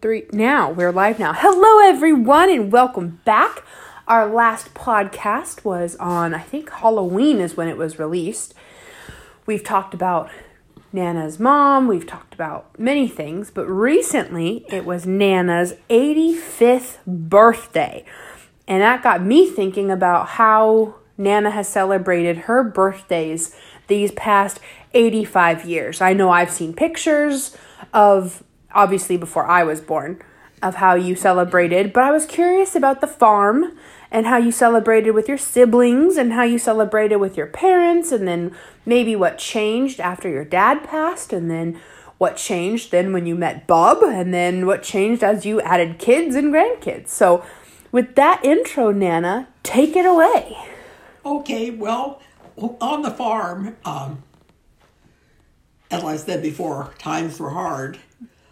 three. Now we're live now. Hello, everyone, and welcome back. Our last podcast was on, I think Halloween is when it was released. We've talked about Nana's mom, we've talked about many things, but recently it was Nana's 85th birthday. And that got me thinking about how Nana has celebrated her birthdays these past 85 years. I know I've seen pictures of obviously before I was born of how you celebrated, but I was curious about the farm and how you celebrated with your siblings and how you celebrated with your parents and then maybe what changed after your dad passed and then what changed then when you met Bob and then what changed as you added kids and grandkids. So with that intro, Nana, take it away. Okay, well, on the farm, um, as I said before, times were hard.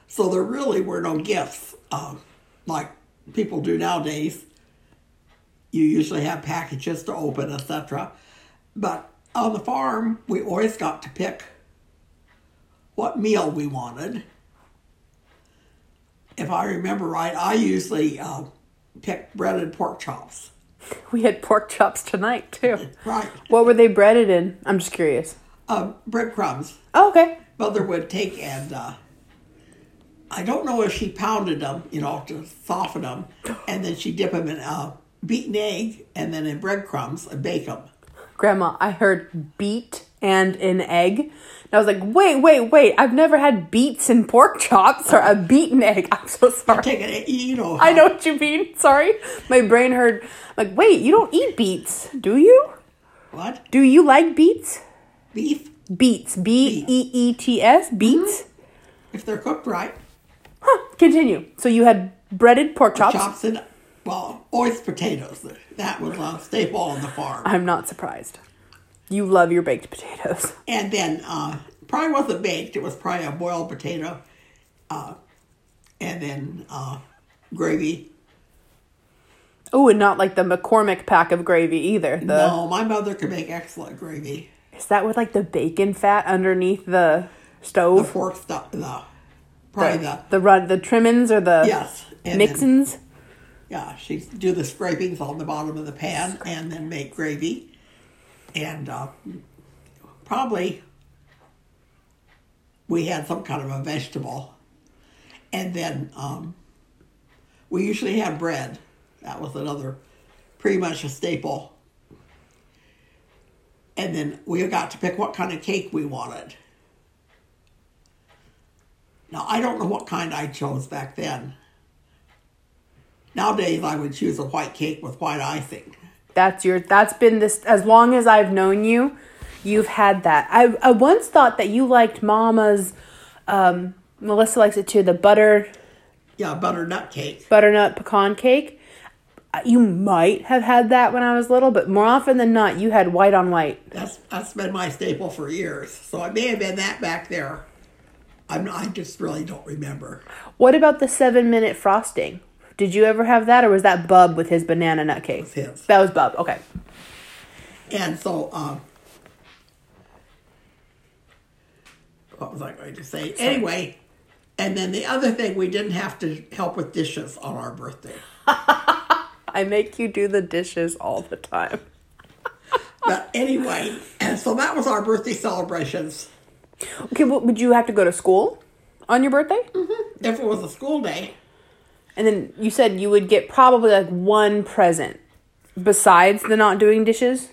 So there really were no gifts um, like people do nowadays. You usually have packages to open, etc. But on the farm, we always got to pick what meal we wanted. If I remember right, I usually uh, picked breaded pork chops. We had pork chops tonight too. Right. What were they breaded in? I'm just curious. Uh, breadcrumbs. Oh, okay. Mother would take and uh, I don't know if she pounded them, you know, to soften them, and then she dip them in a beaten egg and then in breadcrumbs and bake them. Grandma, I heard beet and an egg. And I was like, wait, wait, wait. I've never had beets and pork chops or a beaten egg. I'm so sorry. Take it, eh, you know. I know what you mean. Sorry. My brain heard, like, wait, you don't eat beets, do you? What? Do you like beets? Beef? Beets. B E E T S. Beets? Mm-hmm. If they're cooked right. Huh. Continue. So you had breaded pork chops. Chops and, well, oyster potatoes. That was a staple on the farm. I'm not surprised. You love your baked potatoes. And then, uh, probably wasn't baked, it was probably a boiled potato. Uh, and then uh, gravy. Oh, and not like the McCormick pack of gravy either. The, No, my mother could make excellent gravy. Is that with like the bacon fat underneath the stove? The pork stuff, the, probably the, the run, the trimmings or the yes. then- mixins? Yeah, she do the scrapings on the bottom of the pan and then make gravy, and uh, probably we had some kind of a vegetable, and then um, we usually had bread. That was another pretty much a staple. And then we got to pick what kind of cake we wanted. Now I don't know what kind I chose back then. Nowadays, I would choose a white cake with white icing. That's your. That's been this as long as I've known you. You've had that. I I once thought that you liked Mama's. Um, Melissa likes it too. The butter Yeah, butternut cake. butternut pecan cake. Uh, You might have had that when I was little, but more often than not, you had white on white. That's that's been my staple for years. So it may have been that back there. I'm not, I just really don't remember. What about the seven minute frosting? Did you ever have that, or was that Bub with his banana nut cake? Was his. That was Bub. Okay. And so, um, what was I going to say? Anyway, and then the other thing, we didn't have to help with dishes on our birthday. I make you do the dishes all the time. But anyway, and so that was our birthday celebrations. Okay, well, would you have to go to school on your birthday? If it was a school day, And then you said you would get probably like one present besides the not doing dishes.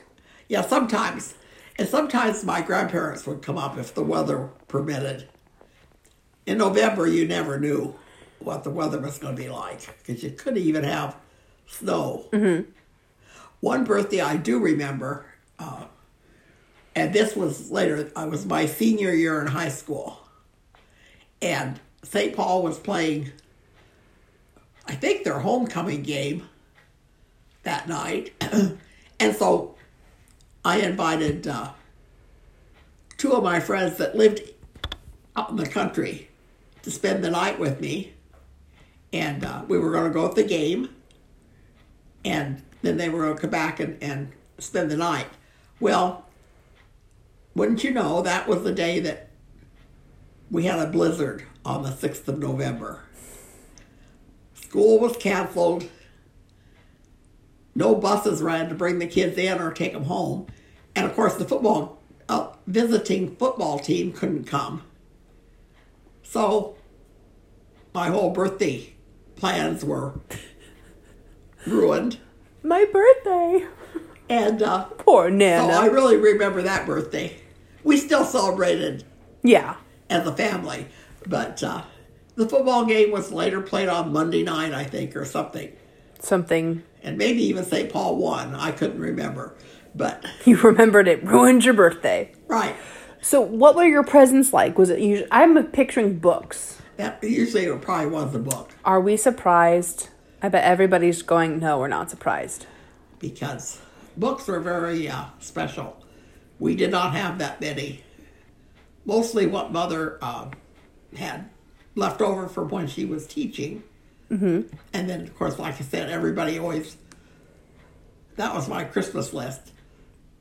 Yeah, sometimes. And sometimes my grandparents would come up if the weather permitted. In November, you never knew what the weather was going to be like because you couldn't even have snow. Mm-hmm. One birthday I do remember, uh, and this was later, I was my senior year in high school. And St. Paul was playing, I think, their homecoming game that night. and so I invited uh, two of my friends that lived out in the country to spend the night with me. And uh, we were going to go at the game. And then they were going to come back and, and spend the night. Well, wouldn't you know, that was the day that we had a blizzard on the 6th of November. school was canceled. No buses ran to bring the kids in or take them home. And of course, the football, uh, visiting football team couldn't come. So my whole birthday plans were ruined. My birthday. And uh, Poor so Nana. I really remember that birthday. We still celebrated yeah. as a family, but uh, the football game was later played on Monday night, I think, or something. Something And maybe even St. Paul won. I couldn't remember. But, you remembered it ruined your birthday. right. So, what were your presents like? Was it usually? I'm picturing books. That usually it probably was the book Are we surprised? I bet everybody's going. No, we're not surprised. because books were very uh, special. We did not have that many. Mostly what mother uh, had left over from when she was teaching. Mm-hmm. And then, of course, like I said, everybody always, that was my Christmas list,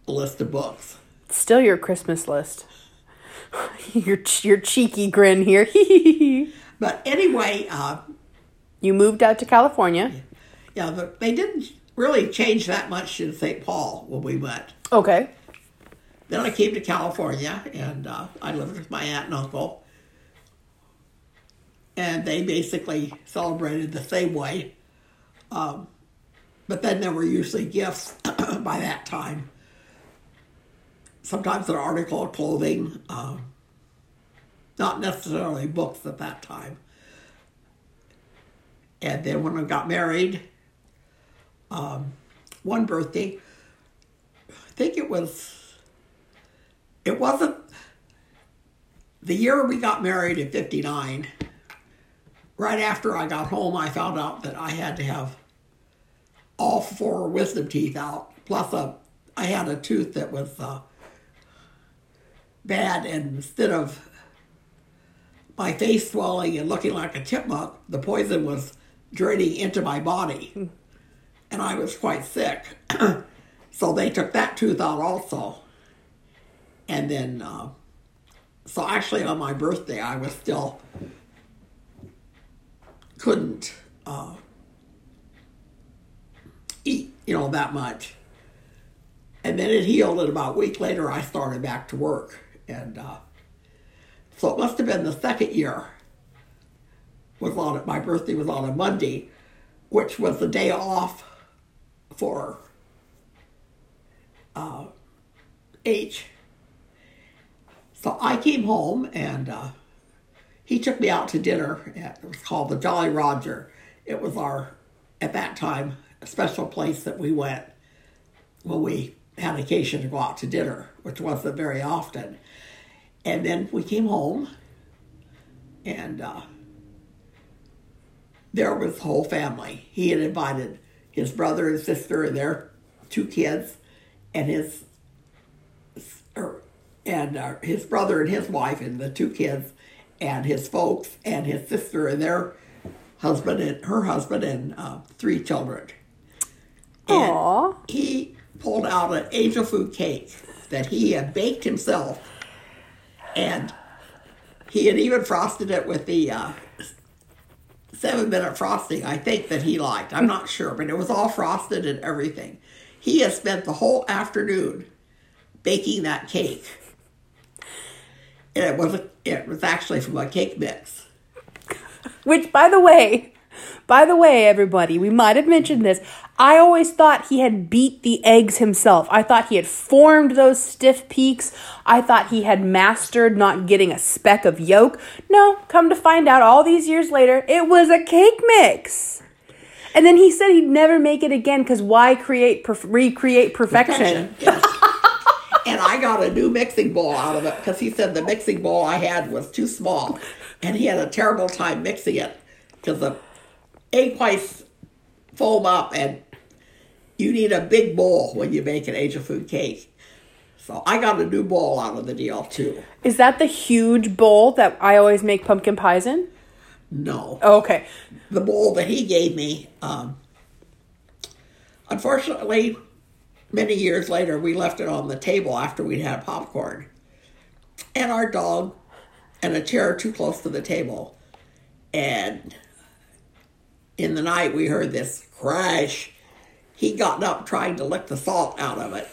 a list of books. Still your Christmas list. your your cheeky grin here. But anyway, uh, you moved out to California. yeah, the, they didn't really change that much in St. Paul when we went. Okay. Then I came to California and uh, I lived with my aunt and uncle. And they basically celebrated the same way. Um, but then there were usually gifts by that time. Sometimes an article of clothing, um, not necessarily books at that time. And then when I got married, um, one birthday, I think it was it wasn't the year we got married in 59 right after i got home i found out that i had to have all four wisdom teeth out plus a i had a tooth that was uh, bad and instead of my face swelling and looking like a chipmunk the poison was draining into my body. And i was quite sick. So they took that tooth out also and then, uh, so actually on my birthday, I was still couldn't uh, eat, you know, that much. And then it healed, and about a week later, I started back to work. And uh, so it must have been the second year. Was on. My birthday was on a Monday, which was the day off for uh, H. So I came home and uh, he took me out to dinner. At, it was called the Jolly Roger. It was our, at that time, a special place that we went when we had occasion to go out to dinner, which wasn't very often. And then we came home and uh, there was the whole family. He had invited his brother and sister and their two kids and his and uh, his brother and his wife and the two kids and his folks and his sister and their husband and her husband and uh, three children. And Aw. he pulled out an angel food cake that he had baked himself, and he had even frosted it with the uh, seven minute frosting. I think that he liked. I'm not sure, but it was all frosted and everything. He had spent the whole afternoon baking that cake. And it was it was actually from a cake mix. Which, by the way, by the way, everybody, we might have mentioned this. I always thought he had beat the eggs himself. I thought he had formed those stiff peaks. I thought he had mastered not getting a speck of yolk. No, come to find out, all these years later, it was a cake mix. And then he said he'd never make it again because why create perf- recreate perfection? Yes. and I got a new mixing bowl out of it because he said the mixing bowl I had was too small, and he had a terrible time mixing it because the egg whites foam up, and you need a big bowl when you make an angel food cake. So I got a new bowl out of the deal too. Is that the huge bowl that I always make pumpkin pies in? No, Oh, okay. the bowl that he gave me. Um, unfortunately, many years later, we left it on the table after we'd had popcorn, and our dog and a chair too close to the table, and in the night we heard this crash. He got up trying to lick the salt out of it,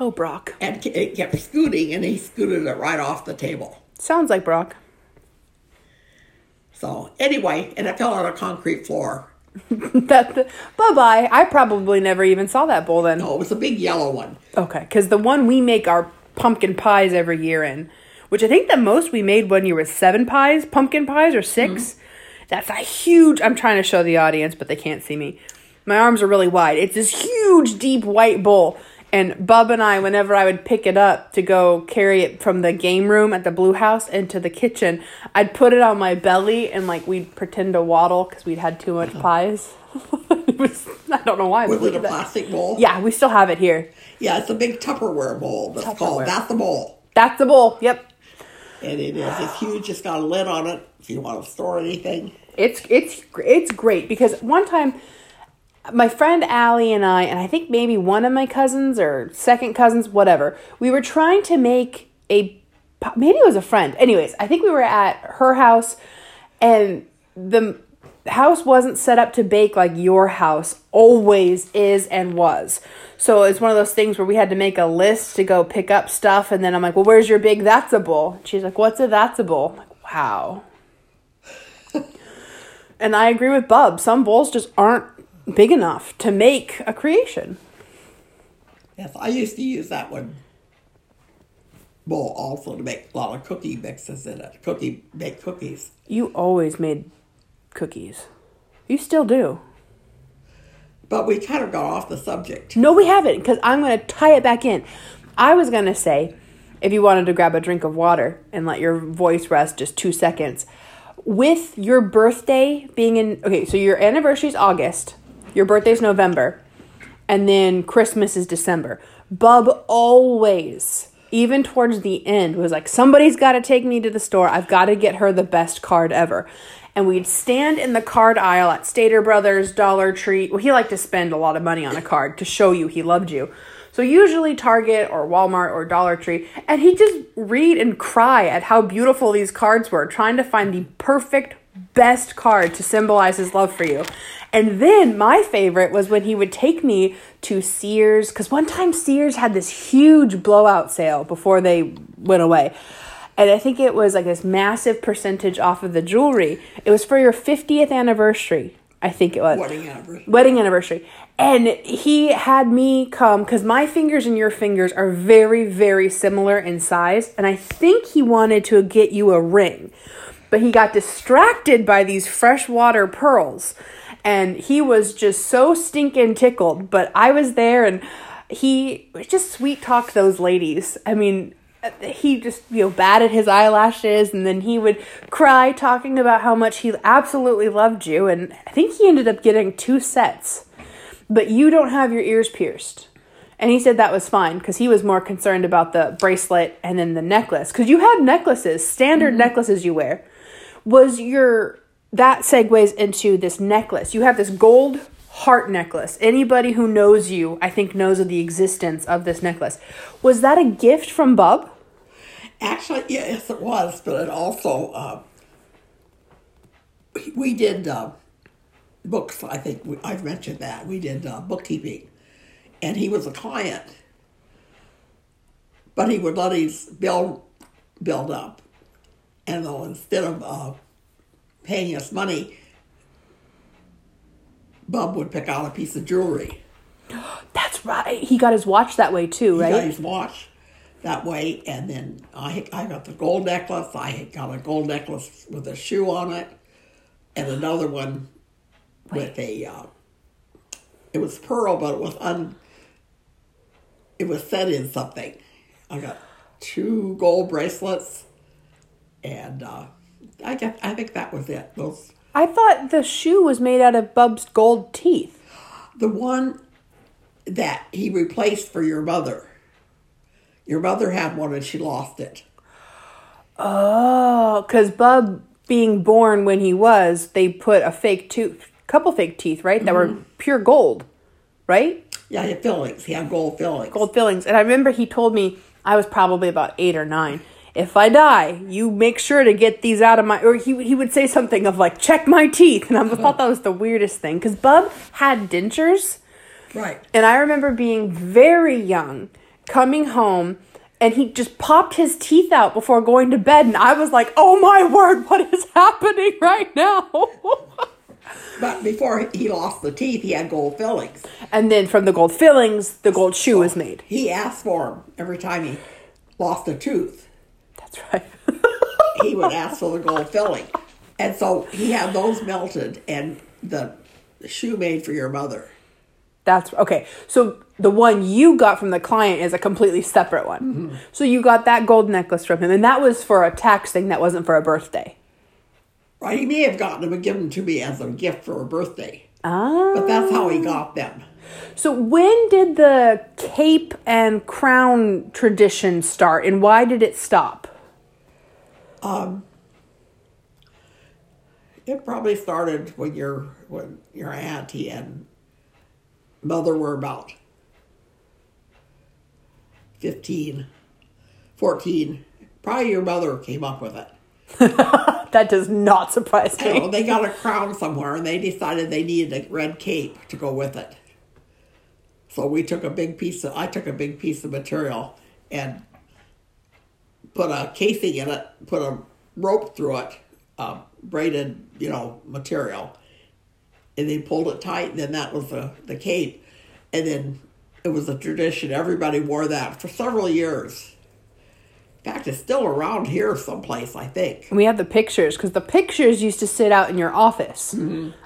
Oh, Brock. and it kept scooting, and he scooted it right off the table. Sounds like Brock. So anyway, and it fell on a concrete floor. that bye bye. I probably never even saw that bowl then. No, it was a big yellow one. Okay, because the one we make our pumpkin pies every year in, which I think the most we made one year was seven pies, pumpkin pies, or 6 mm-hmm. That's a huge. I'm trying to show the audience, but they can't see me. My arms are really wide. It's this huge, deep white bowl. And Bub and I, whenever I would pick it up to go carry it from the game room at the Blue House into the kitchen, I'd put it on my belly and like we'd pretend to waddle because we'd had too much pies. it was, I don't know why. we it a plastic bowl? Yeah, we still have it here. Yeah, it's a big Tupperware bowl. That's Tupperware. called. That's the bowl, That's the bowl. Yep. and it is. It's huge. It's got a lid on it if you want to store anything. It's it's it's great because one time my friend Allie and I and I think maybe one of my cousins or second cousins whatever we were trying to make a maybe it was a friend. Anyways I think we were at her house and the house wasn't set up to bake like your house always is and was. So it's one of those things where we had to make a list to go pick up stuff and then I'm like well where's your big that's a bowl? She's like what's a that's a bowl? I'm like wow. And I agree with Bub. Some bowls just aren't big enough to make a creation. Yes, I used to use that one bowl also to make a lot of cookie mixes in it. Cookie make cookies. You always made cookies. You still do. But we kind of got off the subject. No, we haven't, because I'm going to tie it back in. I was going to say, if you wanted to grab a drink of water and let your voice rest just two seconds, with your birthday being in, okay, so your anniversary is August, your birthday's November, and then Christmas is December. Bub always, even towards the end, was like, somebody's got to take me to the store. I've got to get her the best card ever. And we'd stand in the card aisle at Stater Brothers, Dollar Tree. Well, he liked to spend a lot of money on a card to show you he loved you. So usually Target or Walmart or Dollar Tree, and he'd just read and cry at how beautiful these cards were, trying to find the perfect best card to symbolize his love for you. And then my favorite was when he would take me to Sears, because one time Sears had this huge blowout sale before they went away. And I think it was like this massive percentage off of the jewelry. It was for your 50th anniversary, I think it was Wedding anniversary. wedding anniversary. And he had me come because my fingers and your fingers are very, very similar in size. And I think he wanted to get you a ring. But he got distracted by these freshwater pearls. And he was just so stinking tickled. But I was there and he just sweet talked those ladies. I mean, he just you know batted his eyelashes and then he would cry talking about how much he absolutely loved you and i think he ended up getting two sets but you don't have your ears pierced and he said that was fine because he was more concerned about the bracelet and then the necklace because you have necklaces standard mm-hmm. necklaces you wear was your that segues into this necklace. You have this gold heart necklace. Anybody who knows you i think knows of the existence of this necklace. Was that a gift from bub? Actually, yes, it was, but it also uh, we- did uh, books. I think we, I've mentioned that. We did uh, bookkeeping, and he was a client, but he would let his bill build up, and though instead of uh, paying us money, Bub would pick out a piece of jewelry. That's right. He got his watch that way too, right? He got his watch that way, and then I I got the gold necklace. I got a gold necklace with a shoe on it, and another one with a. Uh, it was pearl, but it was un. It was set in something. I got two gold bracelets, and uh, I guess I think that was it. Those I thought the shoe was made out of Bub's gold teeth. the one that he replaced for your mother. Your mother had one and she lost it. Oh, because Bub being born when he was, they put a fake tooth, couple fake teeth, right? That were pure gold, right? Yeah, he had fillings. He had gold fillings. Gold fillings. And I remember he told me I was probably about eight or nine. If I die, you make sure to get these out of my. Or he he would say something of like, check my teeth, and I uh-huh. thought that was the weirdest thing because Bub had dentures, Right. and I remember being very young, coming home. And he just popped his teeth out before going to bed, and I was like, "Oh my word, what is happening right now?" But before he lost the teeth, he had gold fillings. and then from the gold fillings, the gold shoe was made. He asked for them every time he lost a tooth. That's right. He would ask for the gold filling. And so he had those melted and the shoe made for your mother. That's okay. So the one you got from the client is a completely separate one. So you got that gold necklace from him, and that was for a tax thing. That wasn't for a birthday. Right? He may have gotten them and given them to me as a gift for a birthday. Ah. But that's how he got them. So when did the cape and crown tradition start, and why did it stop? Um, it probably started when your when your auntie and mother were about 15, 14. Probably your mother came up with it. That does not surprise I don't know, me. they got a crown somewhere and they decided they needed a red cape to go with it. So we took a big piece of I took a big piece of material and put a casing in it, put a rope through it, uh, braided, you know, material. And they pulled it tight, and then that was the, the cape. And then it was a tradition. Everybody wore that for several years. In fact, it's still around here someplace, I think. We have the pictures because the pictures used to sit out in your office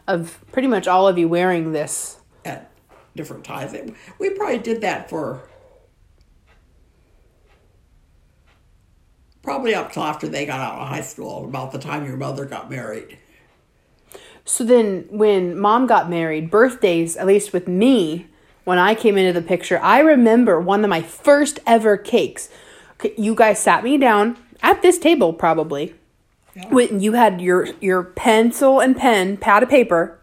of pretty much all of you wearing this. at different times. We probably did that for probably up till after they got out of high school, about the time your mother got married. So then, when mom got married, birthdays, at least with me, when I came into the picture, I remember one of my first ever cakes. You guys sat me down at this table, probably. Yeah. When you had your your pencil and pen, pad of paper,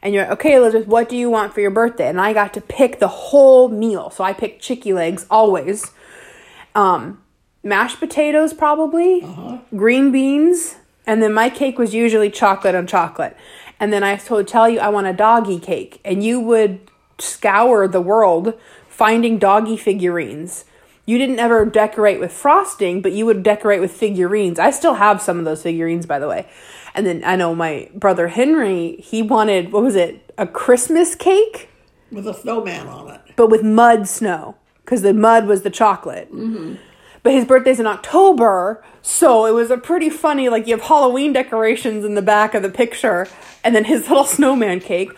and you're okay, Elizabeth. What do you want for your birthday? And I got to pick the whole meal. So I picked chicky legs always. Um, mashed potatoes, probably uh-huh. green beans, and then my cake was usually chocolate on chocolate. And then I would tell you I want a doggy cake, and you would scour the world finding doggy figurines. You didn't ever decorate with frosting, but you would decorate with figurines. I still have some of those figurines, by the way. And then I know my brother Henry, he wanted, what was it, a Christmas cake? With a snowman on it. but with mud snow because the mud was the chocolate. Mm-hmm. But his birthday's in October, so it was a pretty funny. Like you have Halloween decorations in the back of the picture, and then his little snowman cake.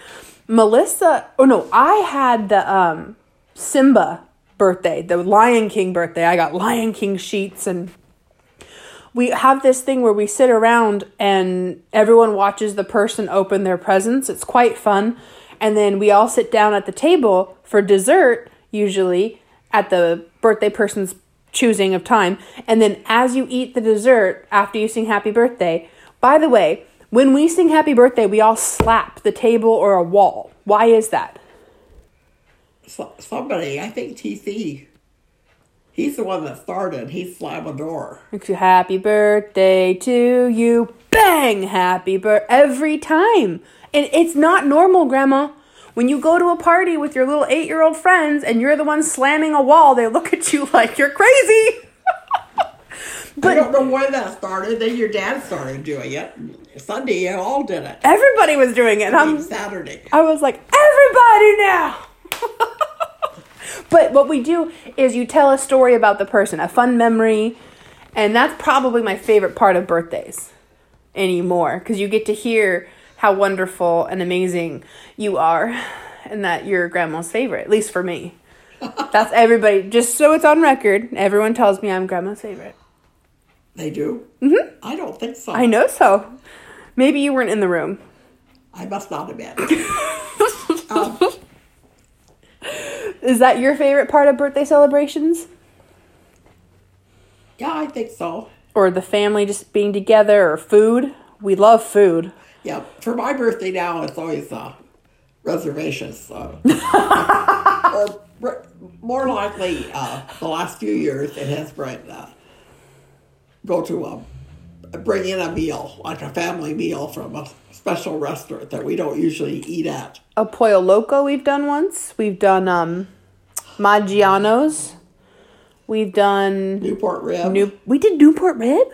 Melissa, oh no, I had the um, Simba birthday, the Lion King birthday. I got Lion King sheets and we have this thing where we sit around and everyone watches the person open their presents. It's quite fun. And then we all sit down at the table for dessert, usually at the birthday person's choosing of time. And then as you eat the dessert after you sing happy birthday, by the way, when we sing happy birthday, we all slap the table or a wall. Why is that? So, somebody, I think TC, he's the one that started. He slammed a door. Makes you Happy birthday to you. Bang! Happy birthday. Every time. And it's not normal, Grandma. When you go to a party with your little eight year old friends and you're the one slamming a wall, they look at you like you're crazy. I don't know when that started. Then your dad started doing it. Sunday, you all did it. Everybody was doing it. I mean, Saturday. I was like, everybody now. but what we do is you tell a story about the person, a fun memory, and that's probably my favorite part of birthdays anymore because you get to hear how wonderful and amazing you are and that you're grandma's favorite, at least for me. That's everybody, just so it's on record, everyone tells me I'm grandma's favorite. They do? Mm-hmm. I don't think so. I know so. Maybe you weren't in the room. I must not have been. um, Is that your favorite part of birthday celebrations? yeah, I think so. or the family just being together or food. We love food. Yeah, for my birthday now, it's always uh, reservations. Uh, or more likely, uh, the last few years, it has been uh, go to a bring in a meal, like a family meal from a special restaurant that we don't usually eat at. A pollo loco we've done once. We've done um, Maggiano's. We've done Newport rib. New. We did Newport rib.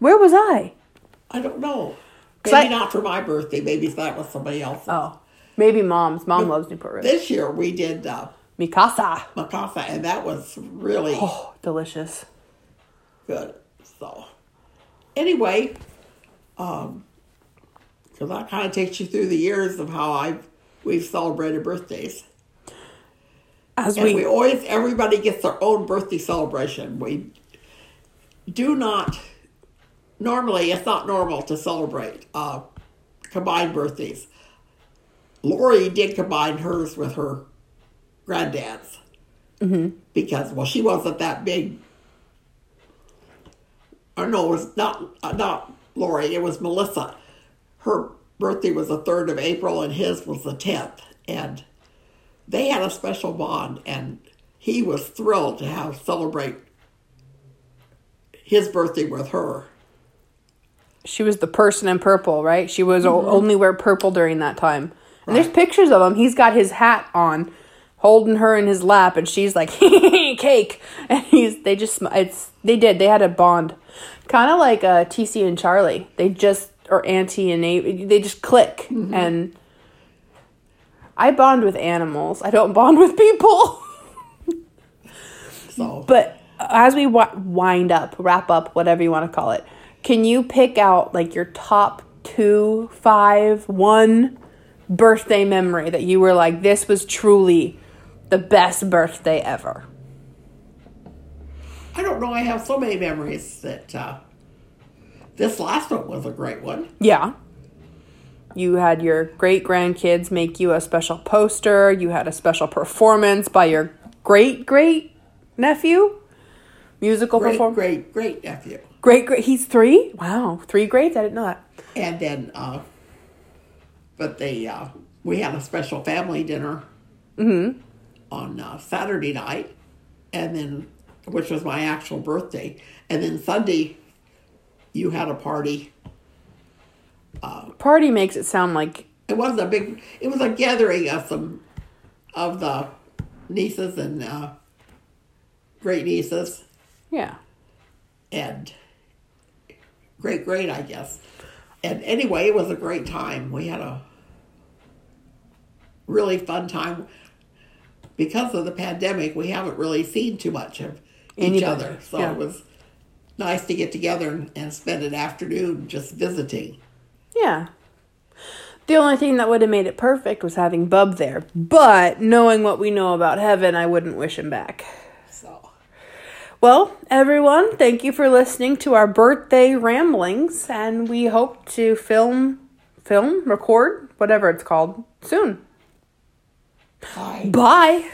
Where was I? I don't know. Maybe not for my birthday. Maybe that was somebody else. Oh, maybe mom's. Mom loves Newport rib. This year we did uh, Mikasa. Macasa, and that was really Oh, delicious. good. So, anyway, um, because that kind of takes you through the years of how I've we've celebrated birthdays, As and we, we, always everybody gets their own birthday celebration. We do not normally. It's not normal to celebrate uh, combined birthdays. Lori did combine hers with her granddad's. Because well she wasn't that big. Or no it was not uh, not Lori it was Melissa. Her birthday was the 3rd of April and his was the 10th and they had a special bond and he was thrilled to have celebrate his birthday with her she was the person in purple, right? She was o- only wear purple during that time. And there's pictures of him. He's got his hat on, holding her in his lap, and she's like cake. And he's they just it's they did they had a bond, kind of like uh, TC and Charlie. They just or Auntie and Nate. They just click and. I bond with animals. I don't bond with people. so But as we wi- wind up, wrap up, whatever you want to call it, can you pick out like your top two, five, one birthday memory that you were like, this was truly the best birthday ever? I don't know I have so many memories that uh, this last one was a great one Yeah. You had your great grandkids make you a special poster. You had a special performance by your great great nephew. Musical great performance. great great nephew Great great. He's three. Wow, three grades. I didn't know that. And then, uh, but they, uh, we had a special family dinner on uh, Saturday night, and then, which was my actual birthday. And then Sunday, you had a party. Uh, Party makes it sound like It wasn't a big, it was a gathering of some of the nieces and uh, great nieces yeah. and great great I guess. And anyway, it was a great time. We had a really fun time. Because of the pandemic, we haven't really seen too much of each other. So yeah. it was nice to get together and spend an afternoon just visiting. Yeah. The only thing that would have made it perfect was having Bub there. But knowing what we know about heaven, I wouldn't wish him back. Well, everyone, thank you for listening to our birthday ramblings, and we hope to film, film, record, whatever it's called, soon. bye. Bye.